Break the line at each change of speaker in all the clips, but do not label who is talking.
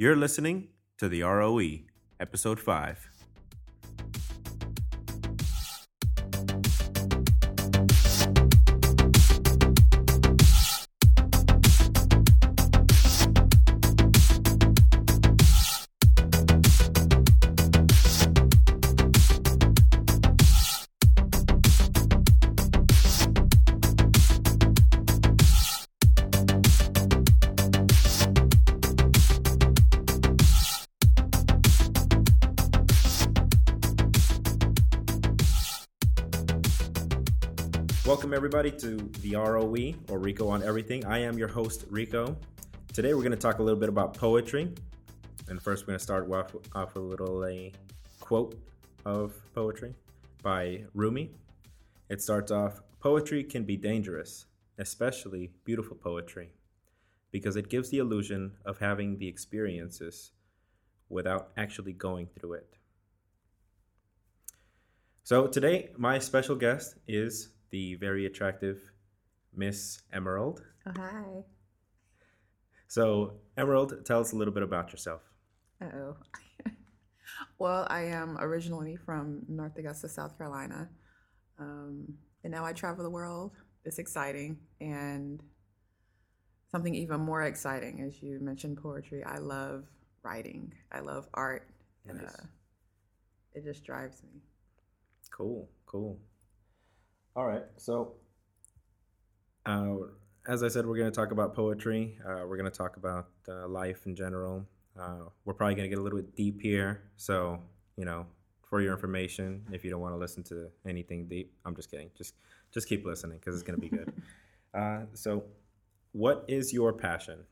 You're listening to the ROE, Episode 5. Everybody, to the ROE or Rico on Everything. I am your host, Rico. Today, we're going to talk a little bit about poetry. And first, we're going to start off, off a little a quote of poetry by Rumi. It starts off Poetry can be dangerous, especially beautiful poetry, because it gives the illusion of having the experiences without actually going through it. So, today, my special guest is the very attractive Miss Emerald.
Oh, hi.
So, Emerald, tell us a little bit about yourself.
Uh oh. well, I am originally from North Augusta, South Carolina. Um, and now I travel the world. It's exciting. And something even more exciting, as you mentioned poetry, I love writing, I love art.
Nice.
And uh, it just drives me.
Cool, cool. All right. So, uh, as I said, we're going to talk about poetry. Uh, we're going to talk about uh, life in general. Uh, we're probably going to get a little bit deep here. So, you know, for your information, if you don't want to listen to anything deep, I'm just kidding. Just, just keep listening because it's going to be good. uh, so, what is your passion?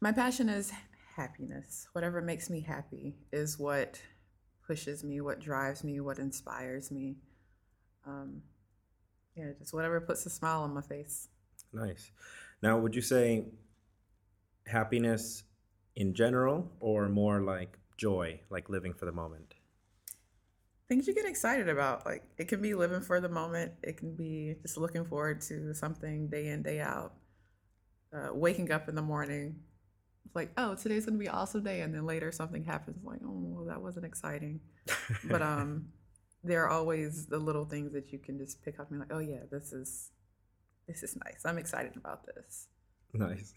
My passion is happiness. Whatever makes me happy is what pushes me, what drives me, what inspires me. Um, yeah, just whatever puts a smile on my face.
Nice. Now, would you say happiness in general or more like joy, like living for the moment?
Things you get excited about. Like it can be living for the moment, it can be just looking forward to something day in, day out. Uh, waking up in the morning, it's like, oh, today's gonna be an awesome day, and then later something happens, like, oh, well, that wasn't exciting. But um, there are always the little things that you can just pick up and be like, oh yeah, this is this is nice. I'm excited about this.
Nice.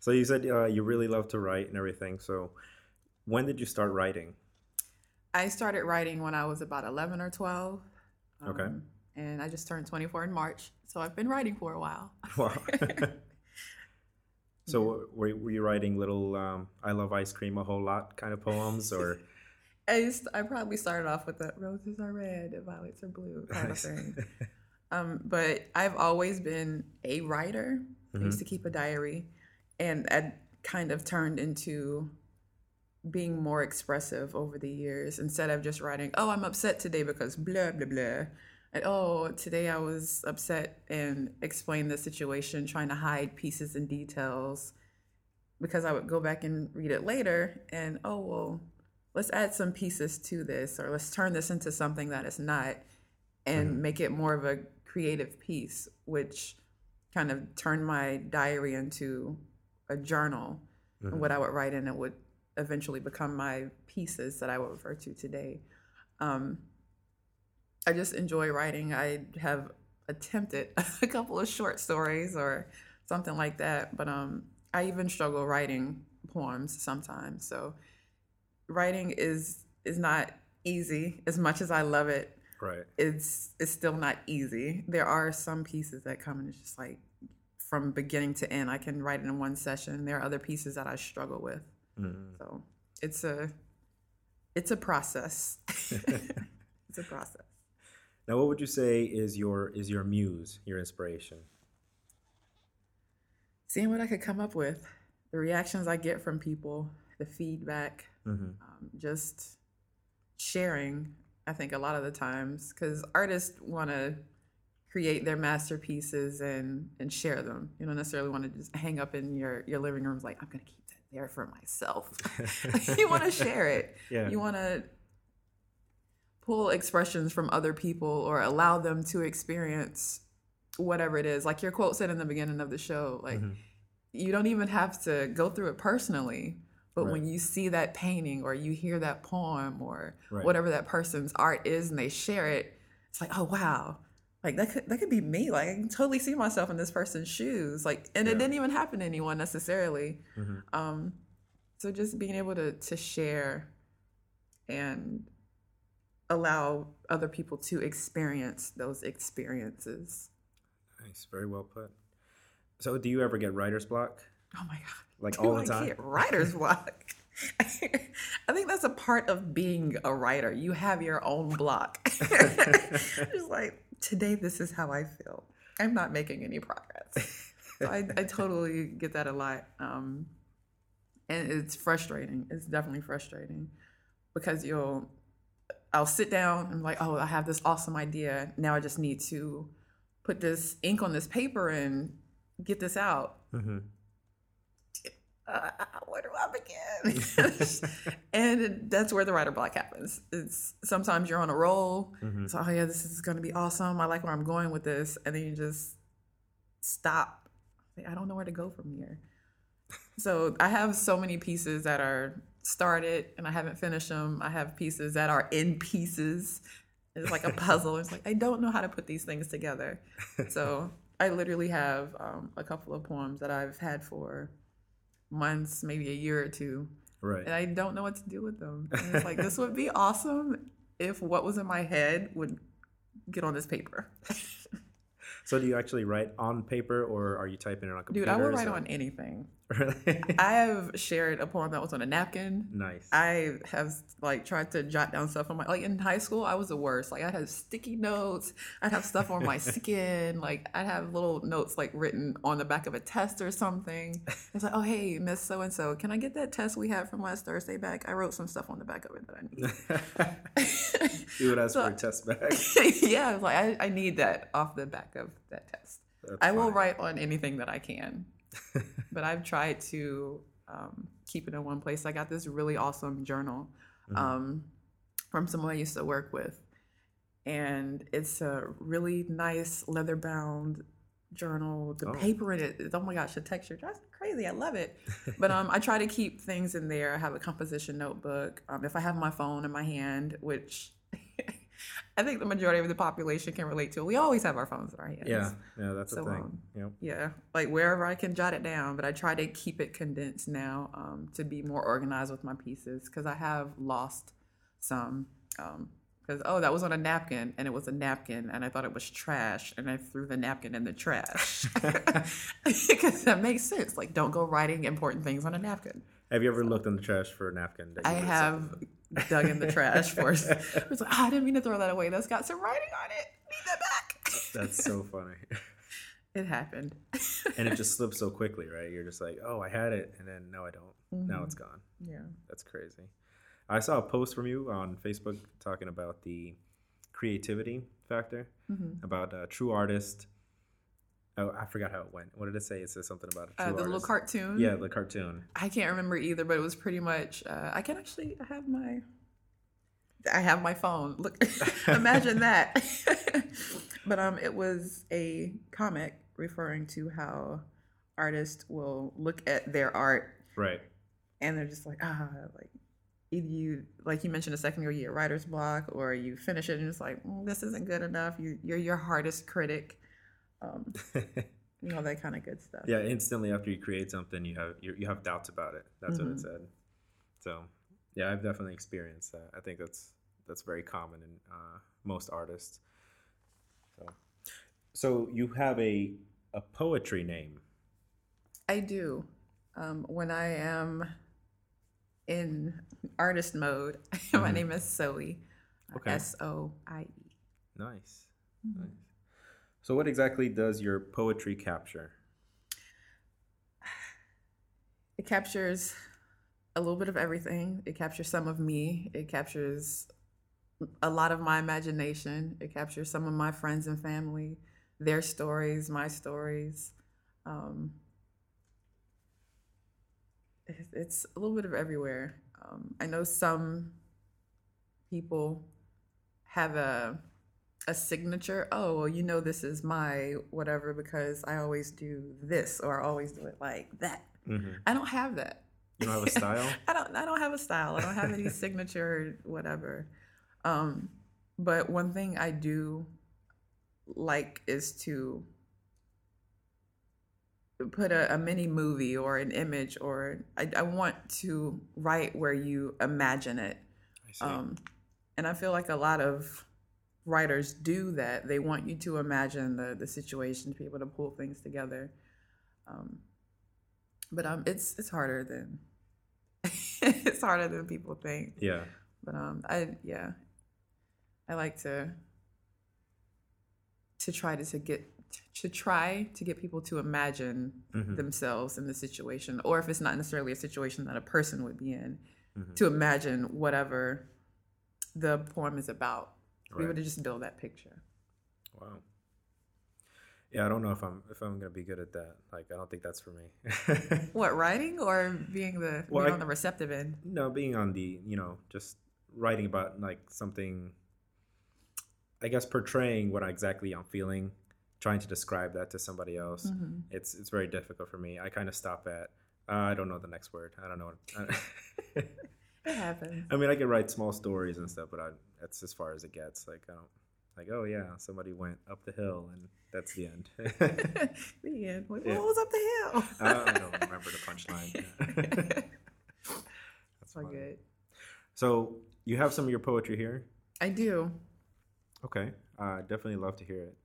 So you said uh, you really love to write and everything. So when did you start writing?
I started writing when I was about 11 or 12.
Okay.
um, and I just turned 24 in March, so I've been writing for a while.
Wow. so were, were you writing little um, "I love ice cream" a whole lot kind of poems, or
I used, I probably started off with the roses are red violets are blue kind of thing. Um, but I've always been a writer. I used to keep a diary, and I kind of turned into being more expressive over the years instead of just writing, "Oh, I'm upset today because blah blah blah," and "Oh, today I was upset," and explain the situation, trying to hide pieces and details, because I would go back and read it later, and oh well, let's add some pieces to this, or let's turn this into something that is not, and make it more of a creative piece, which kind of turned my diary into a journal. And what I would write in it would eventually become my pieces that I would refer to today. Um, I just enjoy writing. I have attempted a couple of short stories or something like that, but um, I even struggle writing poems sometimes. So writing is is not easy as much as I love it.
right?
It's it's still not easy. There are some pieces that come and it's just like from beginning to end. I can write it in one session. There are other pieces that I struggle with.
Mm.
So it's a it's a process. it's a process.
Now, what would you say is your is your muse, your inspiration?
Seeing what I could come up with, the reactions I get from people, the feedback,
Mm-hmm.
um, just sharing. I think a lot of the times because artists want to create their masterpieces and and share them. You don't necessarily want to just hang up in your your living rooms like I'm gonna keep that there for myself. you want to share it.
Yeah.
You want to pull expressions from other people or allow them to experience whatever it is. Like your quote said in the beginning of the show, like
Mhm.
you don't even have to go through it personally. But
Right.
when you see that painting or you hear that poem or
Right.
whatever that person's art is and they share it, it's like, oh wow. Like that could that could be me. Like I can totally see myself in this person's shoes. Like and
Yeah.
it didn't even happen to anyone necessarily.
Mhm.
Um so just being able to to share and allow other people to experience those experiences.
Nice, very well put. So, do you ever get writer's block?
Oh my god.
Like all the
I
time?
writer's block. I think that's a part of being a writer. You have your own block. It's like, today, this is how I feel. I'm not making any progress. So I, I totally get that a lot. Um, and it's frustrating. It's definitely frustrating because you'll, I'll sit down and like, oh, I have this awesome idea. Now I just need to put this ink on this paper and get this out
hmm
uh, where do I begin? and that's where the writer block happens. It's sometimes you're on a roll.
hmm
So, oh yeah, this is going to be awesome. I like where I'm going with this, and then you just stop. I don't know where to go from here. So I have so many pieces that are started and I haven't finished them. I have pieces that are in pieces. It's like a puzzle. It's like I don't know how to put these things together. So I literally have um, a couple of poems that I've had for months, maybe a year or two,
Right.
and I don't know what to do with them. And it's like this would be awesome if what was in my head would get on this paper.
So, do you actually write on paper, or are you typing it on a computer?
Dude, I will write on anything.
Really?
I have shared a poem that was on a napkin.
nice.
I have like tried to jot down stuff on my like in high school I was the worst. Like I had sticky notes, I'd have stuff on my skin, like I'd have little notes like written on the back of a test or something. It's like, oh hey, Miss So and So, can I get that test we had from last Thursday back? I wrote some stuff on the back of it that I need.
you would ask
So-
for a test back.
yeah, like I, I need that off the back of that test.
That's
I will write on anything that I can, but I've tried to um, keep it in one place. I got this really awesome journal
Mhm.
um, from someone I used to work with, and it's a really nice leather bound journal. The
Oh.
paper in it, oh my gosh, the texture drives me crazy. I love it. But um, I try to keep things in there. I have a composition notebook. Um, if I have my phone in my hand, which I think the majority of the population can relate to, we always have our phones in our hands.
yeah, yeah, that's
So,
the thing.
um,
Yep.
Yeah, like wherever I can jot it down, but I try to keep it condensed now um, to be more organized with my pieces because I have lost some. Because, oh, that was on a napkin and it was a napkin and I thought it was trash and I threw the napkin in the trash. Because that makes sense. Like, don't go writing important things on a napkin.
Have you ever looked in the trash for a napkin?
I have dug in the trash for. It's like, oh, I didn't mean to throw that away. That's got some writing on it. Need that back.
That's so funny.
It happened.
and it just slips so quickly, right? You're just like, oh, I had it, and then no, I don't. Now
Mhm.
it's gone.
Yeah.
That's crazy. I saw a post from you on Facebook talking about the creativity factor,
hmm
about a true artist. Oh, I forgot how it went. What did it say? It says something about
Uh, the little cartoon.
Yeah, the cartoon.
I can't remember either, but it was pretty much. Uh, I can actually I have my. I have my phone. Look, imagine that. but um, it was a comic referring to how artists will look at their art
Right.
and they're just like ah like either you like you mentioned a second ago you get writer's block or you finish it and it's like mm, this isn't good enough you, you're your hardest critic um, you know that kind of good stuff
yeah, instantly after you create something, you have you, you have doubts about it. That's what it
Mhm.
said. So, yeah, I've definitely experienced that. I think that's that's very common in uh, most artists. So, so you have a a poetry name.
I do. Um, when I am in artist mode, my
Mhm.
name is Soie.
Okay.
S O I E.
Nice. Nice. So, what exactly does your poetry capture?
It captures a little bit of everything. It captures some of me. It captures a lot of my imagination. It captures some of my friends and family, their stories, my stories. Um, it's a little bit of everywhere. Um, I know some people have a a signature. Oh, well, you know, this is my whatever because I always do this or I always do it like that.
hmm
I don't have that.
You don't have a style.
I don't. I don't have a style. I don't have any signature whatever. Um, but one thing I do like is to put a, a mini movie or an image or I, I want to write where you imagine it
I see.
um, and I feel like a lot of writers do that. They want you to imagine the the situation, to be able to pull things together. Um, but um, it's it's harder than it's harder than people think.
yeah.
But um, I yeah, I like to to try to, to get to try to get people to imagine
Mhm.
themselves in the situation, or if it's not necessarily a situation that a person would be in,
Mhm.
to imagine whatever the poem is about. Able
Right.
to just build that picture.
Wow. Yeah, I don't know if I'm if I'm gonna be good at that. Like, I don't think that's for me.
What writing or being the
Well,
being
I-
on the receptive end?
no, being on the you know just writing about like something. I guess portraying what exactly I'm feeling, trying to describe that to somebody else.
Mhm.
It's it's very difficult for me. I kind of stop at. Uh, I don't know the next word. I don't know. What,
It happens.
I mean, I can write small stories and stuff, but I, that's as far as it gets. Like, I don't, like, oh yeah, somebody went up the hill, and that's the end.
the end. What,
Yeah.
what was up the hill?
I don't remember the punchline. that's
All good.
So you have some of your poetry here.
I do.
Okay, uh, definitely love to hear it.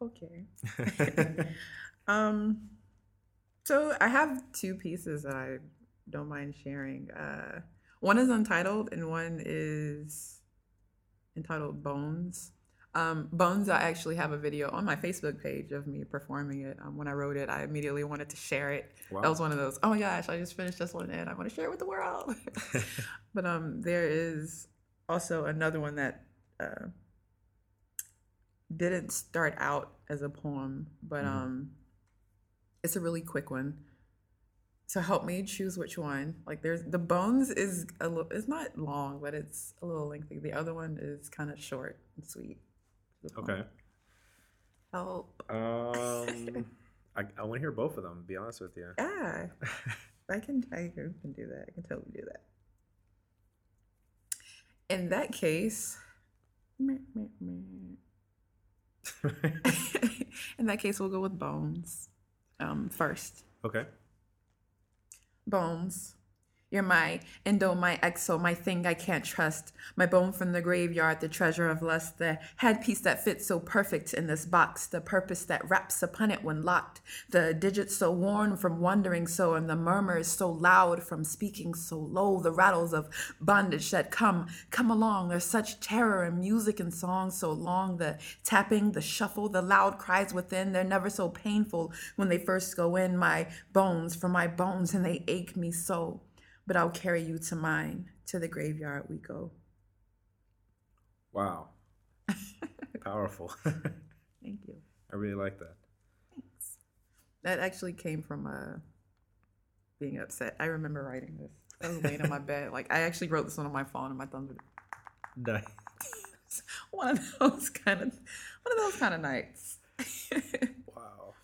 Okay. um, so I have two pieces that I don't mind sharing. Uh, one is untitled, and one is entitled Bones. Um, Bones, I actually have a video on my Facebook page of me performing it. Um, when I wrote it, I immediately wanted to share it.
Wow.
That was one of those. Oh my gosh, I just finished this one, and I want to share it with the world. but um, there is also another one that uh, didn't start out as a poem, but
Mhm.
um, it's a really quick one. So help me choose which one. Like there's the bones is a little. It's not long, but it's a little lengthy. The other one is kind of short and sweet.
Okay.
Help.
Um, I, I want to hear both of them. Be honest with you.
Ah, I can. I can do that. I can totally do that. In that case, in that case, we'll go with bones um, first.
okay.
Bones. You're my endo, my exo, my thing I can't trust. My bone from the graveyard, the treasure of lust, the headpiece that fits so perfect in this box, the purpose that wraps upon it when locked, the digits so worn from wandering so, and the murmurs so loud from speaking so low, the rattles of bondage that come, come along. There's such terror in music and song so long, the tapping, the shuffle, the loud cries within, they're never so painful when they first go in. My bones, for my bones, and they ache me so but I'll carry you to mine. To the graveyard we go.
Wow. Powerful.
Thank you.
I really like that.
Thanks. That actually came from uh, being upset. I remember writing this. I was laying in my bed. Like I actually wrote this one on my phone, and my thumbs were
Nice.
one of those kind of one of those kind of nights.
Wow.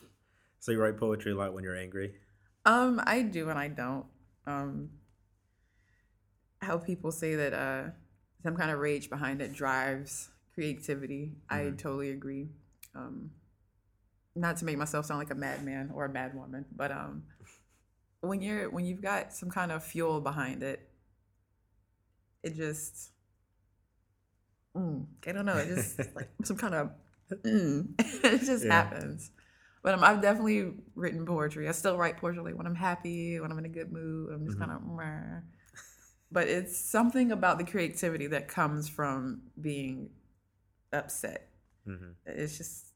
So you write poetry a lot when you're angry.
um, I do and I don't. Um, how people say that uh, some kind of rage behind it drives creativity. I
Mhm.
totally agree. Um, not to make myself sound like a madman or a madwoman, but um, when you're when you've got some kind of fuel behind it, it just mm, I don't know. It just like some kind of mm, it just
Yeah.
happens. But um, I've definitely written poetry. I still write poetry like when I'm happy, when I'm in a good mood. I'm just
Mhm.
kind of, but it's something about the creativity that comes from being upset.
hmm
It's just,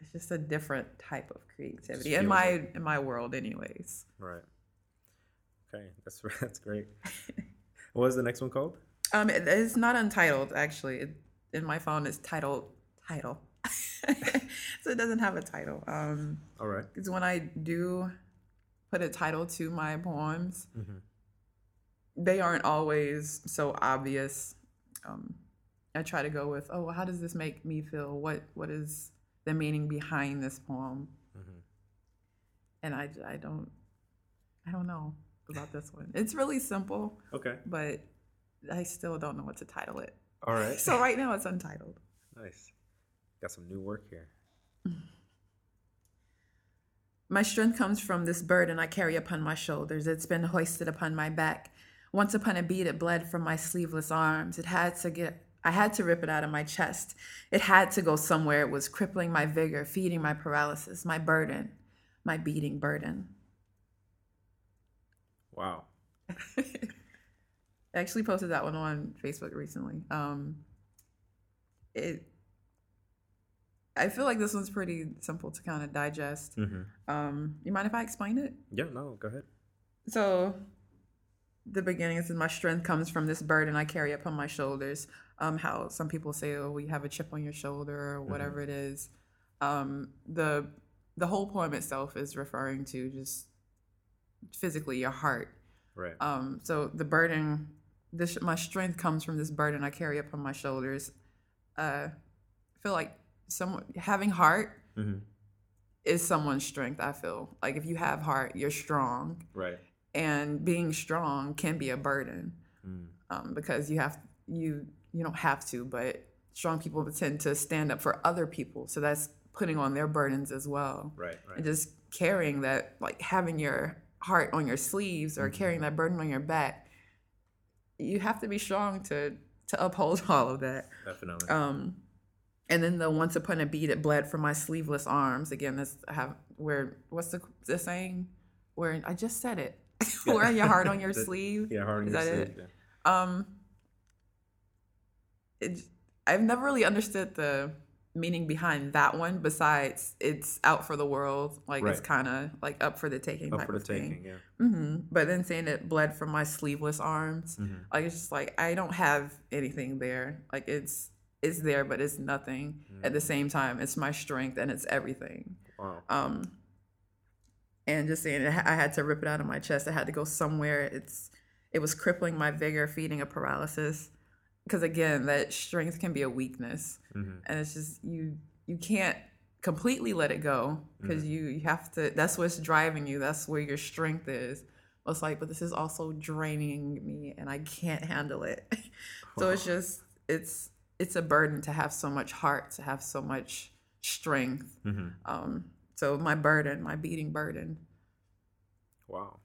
it's just a different type of creativity in my
it.
in my world, anyways.
Right. Okay, that's that's great. what was the next one called?
Um, it, it's not untitled actually. It, in my phone, it's titled title, so it doesn't have a title. Um,
All right.
because when I do put a title to my poems,
Mm-hmm.
They aren't always so obvious. Um, I try to go with, oh, well, how does this make me feel? What what is the meaning behind this poem?
Mm-hmm.
And I I don't I don't know about this one. It's really simple,
Okay.
but I still don't know what to title it.
All right.
So right now it's untitled.
nice. Got some new work here.
My strength comes from this burden I carry upon my shoulders. It's been hoisted upon my back. Once upon a beat, it bled from my sleeveless arms. It had to get, I had to rip it out of my chest. It had to go somewhere. It was crippling my vigor, feeding my paralysis, my burden, my beating burden.
Wow.
I actually posted that one on Facebook recently. Um, it, I feel like this one's pretty simple to kind of digest.
Mm-hmm.
Um, you mind if I explain it?
Yeah. No. Go ahead.
So, the beginning is my strength comes from this burden I carry upon my shoulders. Um, how some people say, "Oh, we have a chip on your shoulder," or whatever it is. Um, the the whole poem itself is referring to just physically your heart.
Right.
Um, so the burden, this my strength comes from this burden I carry upon my shoulders. Uh, I feel like someone having heart
mm-hmm.
is someone's strength. I feel like if you have heart, you're strong
Right.
And being strong can be a burden
Mm.
um, because you have you you don't have to but strong people tend to stand up for other people so that's putting on their burdens as well
Right. Right.
and just carrying that like having your heart on your sleeves or carrying that burden on your back you have to be strong to to uphold all of that
Definitely.
um, and then the once upon a beat it bled from my sleeveless arms. Again, this I have where what's the the saying? Where I just said it. Wearing your heart on your
The-
sleeve.
yeah. Hard on
is
your
that
sleeve.
it?
yeah.
Um, it, I've never really understood the meaning behind that one. Besides, it's out for the world. Like it's kind of like up for the taking.
Up for the
of thing.
taking. Yeah.
hmm But then saying it bled from my sleeveless arms,
Mhm.
like it's just like I don't have anything there. Like it's it's there, but it's nothing. At the same time, it's my strength and it's everything.
Wow.
Um, and just saying, it, I had to rip it out of my chest. I had to go somewhere. It's it was crippling my vigor, feeding a paralysis. Because again, that strength can be a weakness,
Mm-hmm.
and it's just you you can't completely let it go because you you have to. That's what's driving you. That's where your strength is. It's like, but this is also draining me, and I can't handle it. so it's just it's it's a burden to have so much heart, to have so much strength.
Mm-hmm.
Um, so my burden, my beating burden.
Wow.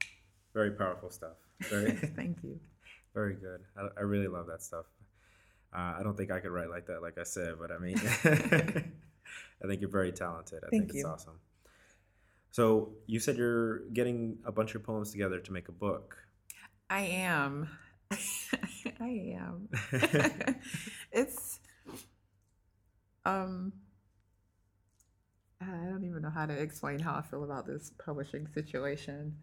Very powerful stuff. Very.
Thank you.
Very good. I, I really love that stuff. Uh, I don't think I could write like that, like I said, but I mean, I think you're very talented. I
Thank
think it's
you.
awesome. So you said you're getting a bunch of poems together to make a book.
I am. I am. it's um I don't even know how to explain how I feel about this publishing situation.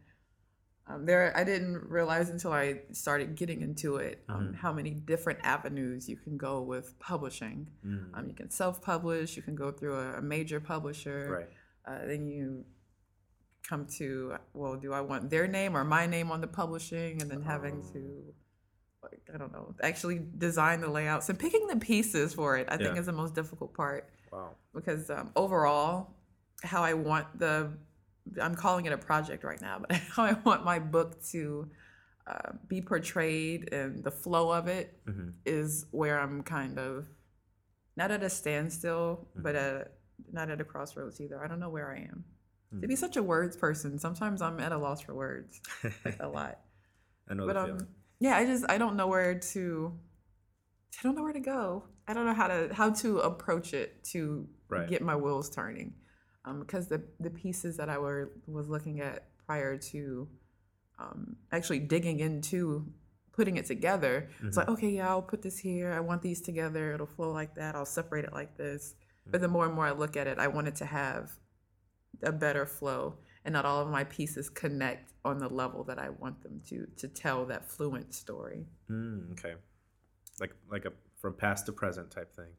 Um, there, I didn't realize until I started getting into it um,
Mhm.
how many different avenues you can go with publishing.
Mm,
Um, you can self-publish. You can go through a, a major publisher.
right.
Uh, then you come to, well, do I want their name or my name on the publishing, and then having
Oh.
to, like, I don't know, actually design the layouts and picking the pieces for it. I think is the most difficult part
Wow.
because um, overall, how I want the, I'm calling it a project right now, but how I want my book to uh, be portrayed and the flow of it
hmm
is where I'm kind of not at a standstill, but at not at a crossroads either. I don't know where I am. To be such a words person, sometimes I'm at a loss for words, like a lot.
I know
But um,
feeling.
yeah, I just I don't know where to. I don't know where to go. I don't know how to how to approach it to
Right.
get my wheels turning, um, because the the pieces that I were was looking at prior to, um, actually digging into putting it together. It's like okay, yeah, I'll put this here. I want these together. It'll flow like that. I'll separate it like this. But the more and more I look at it, I want it to have a better flow and not all of my pieces connect on the level that I want them to to tell that fluent story.
Mm, okay. Like like a from past to present type thing.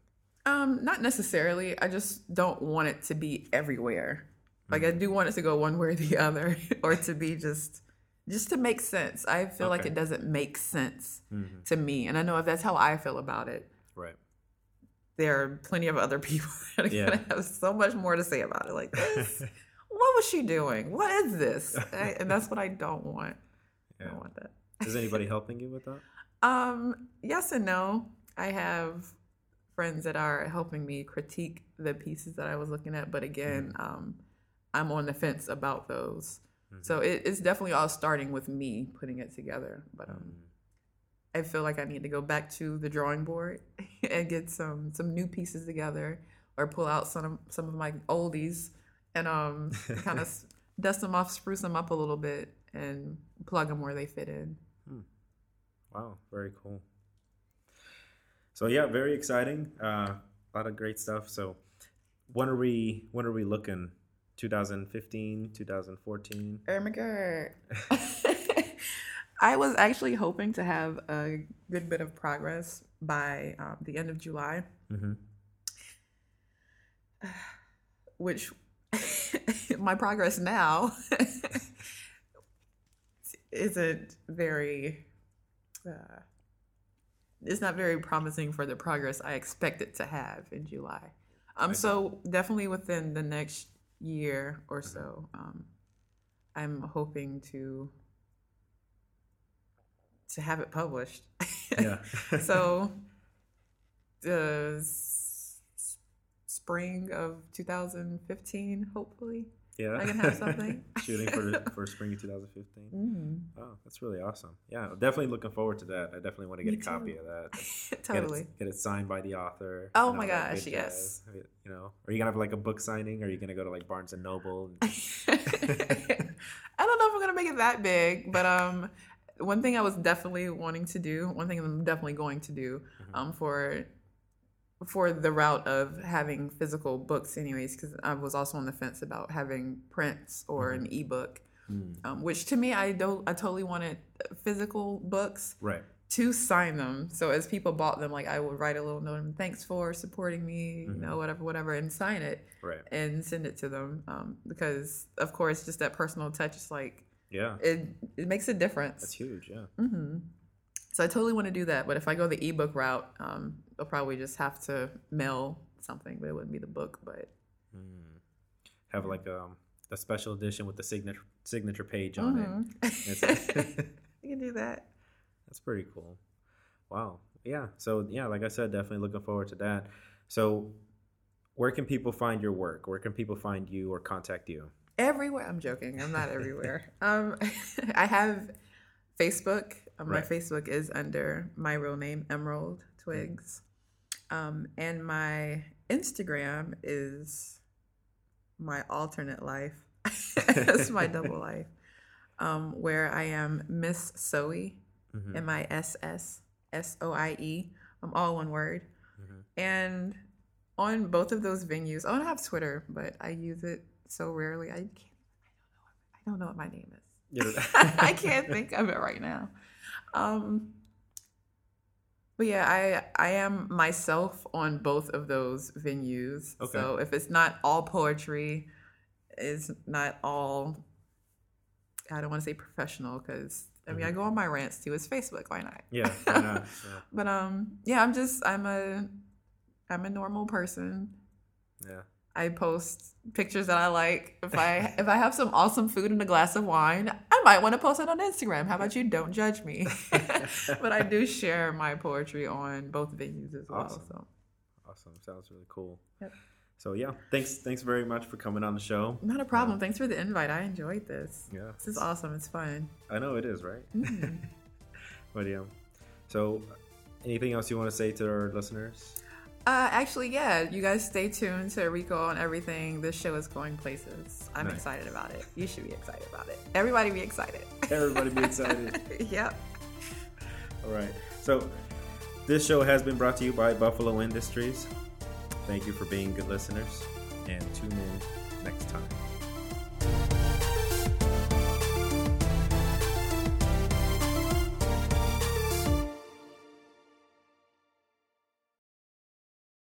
Um, not necessarily. I just don't want it to be everywhere. Like I do want it to go one way or the other, or to be just just to make sense. I feel like it doesn't make sense
hmm
to me, and I know if that's how I feel about it.
Right.
there are plenty of other people that are
Yeah.
gonna have so much more to say about it. Like this, what was she doing? What is this? I- and that's what I don't want. I
Yeah.
don't want that.
Is anybody helping you with that?
Um, yes and no. I have friends that are helping me critique the pieces that I was looking at, but again, um, I'm on the fence about those. So it, it's definitely all starting with me putting it together. But um, I feel like I need to go back to the drawing board and get some some new pieces together, or pull out some of, some of my oldies and um kind of dust them off, spruce them up a little bit, and plug them where they fit in.
Wow, very cool. So yeah, very exciting. Uh, a lot of great stuff. So when are we when are we looking? 2015, 2014?
Oh my god. I was actually hoping to have a good bit of progress by um, the end of July,
Mm-hmm.
which my progress now isn't very. Uh, it's not very promising for the progress I expect it to have in July. Um,
I
so definitely within the next year or so, um, I'm hoping to to have it published.
Yeah.
so the s- spring of 2015, hopefully.
Yeah.
I can have something.
Shooting for for spring of 2015.
Mm,
Oh, that's really awesome. Yeah, I'm definitely looking forward to that. I definitely want to get
Me
a copy
too.
of that. Get it-
totally.
Get it, signed by the author.
Oh
and
my gosh,
good
yes.
jazz. You know, are you gonna have like a book signing? Or are you gonna go to like Barnes and Noble? And...
I don't know if I'm gonna make it that big, but um, one thing I was definitely wanting to do, one thing I'm definitely going to do,
Mm-hmm.
um, for for the route of having physical books, anyways, because I was also on the fence about having prints or an ebook,
Mm,
um, which to me I don't, I totally wanted physical books
right.
to sign them. So as people bought them, like I would write a little note, and thanks for supporting me, you know, whatever, whatever, and sign it
Right.
and send it to them um, because of course just that personal touch is like
Yeah.
it it makes a difference
That's huge. Yeah.
hmm so i totally want to do that but if i go the ebook route um, i'll probably just have to mail something but it wouldn't be the book but
Mm. Have like um a special edition with the signature signature page on it.
Mhm.
It's-
you can do that
That's pretty cool. Wow. Yeah. So yeah, like I said, definitely looking forward to that. So where can people find your work? Where can people find you or contact you?
everywhere i'm joking i'm not everywhere um, i have facebook my
Right.
facebook is under my real name emerald twigs um, and my instagram is my alternate life it's my double life um, where i am miss soie
Mhm.
m-i-s-s-s-o-i-e i'm E. all one word
Mhm.
and on both of those venues, I don't have Twitter, but I use it so rarely. I can't. I don't know. I don't know what my name is. I can't think of it right now. Um, but yeah, I I am myself on both of those venues.
Okay.
So if it's not all poetry, it's not all. I don't want to say professional because I mean I go on my rants too. It's Facebook. Why not?
Yeah. why not? Yeah.
But um, yeah, I'm just I'm a I'm a normal person.
Yeah.
I post pictures that I like. If I if I have some awesome food and a glass of wine, I might want to post it on Instagram. How about you? Don't judge me. but I do share my poetry on both venues as well. So
Awesome. Sounds really cool.
Yep.
So yeah, thanks thanks very much for coming on the show.
not a problem. Thanks for the invite. I enjoyed this.
Yeah.
This is awesome. It's fun.
I know it is, right?
Mhm.
But yeah. So anything else you want to say to our listeners?
Uh, actually, yeah. You guys stay tuned to Rico on Everything. This show is going places. I'm
Nice.
excited about it. You should be excited about it. Everybody be excited.
Everybody be excited.
yep.
All right. So this show has been brought to you by Buffalo Industries. Thank you for being good listeners and tune in next time.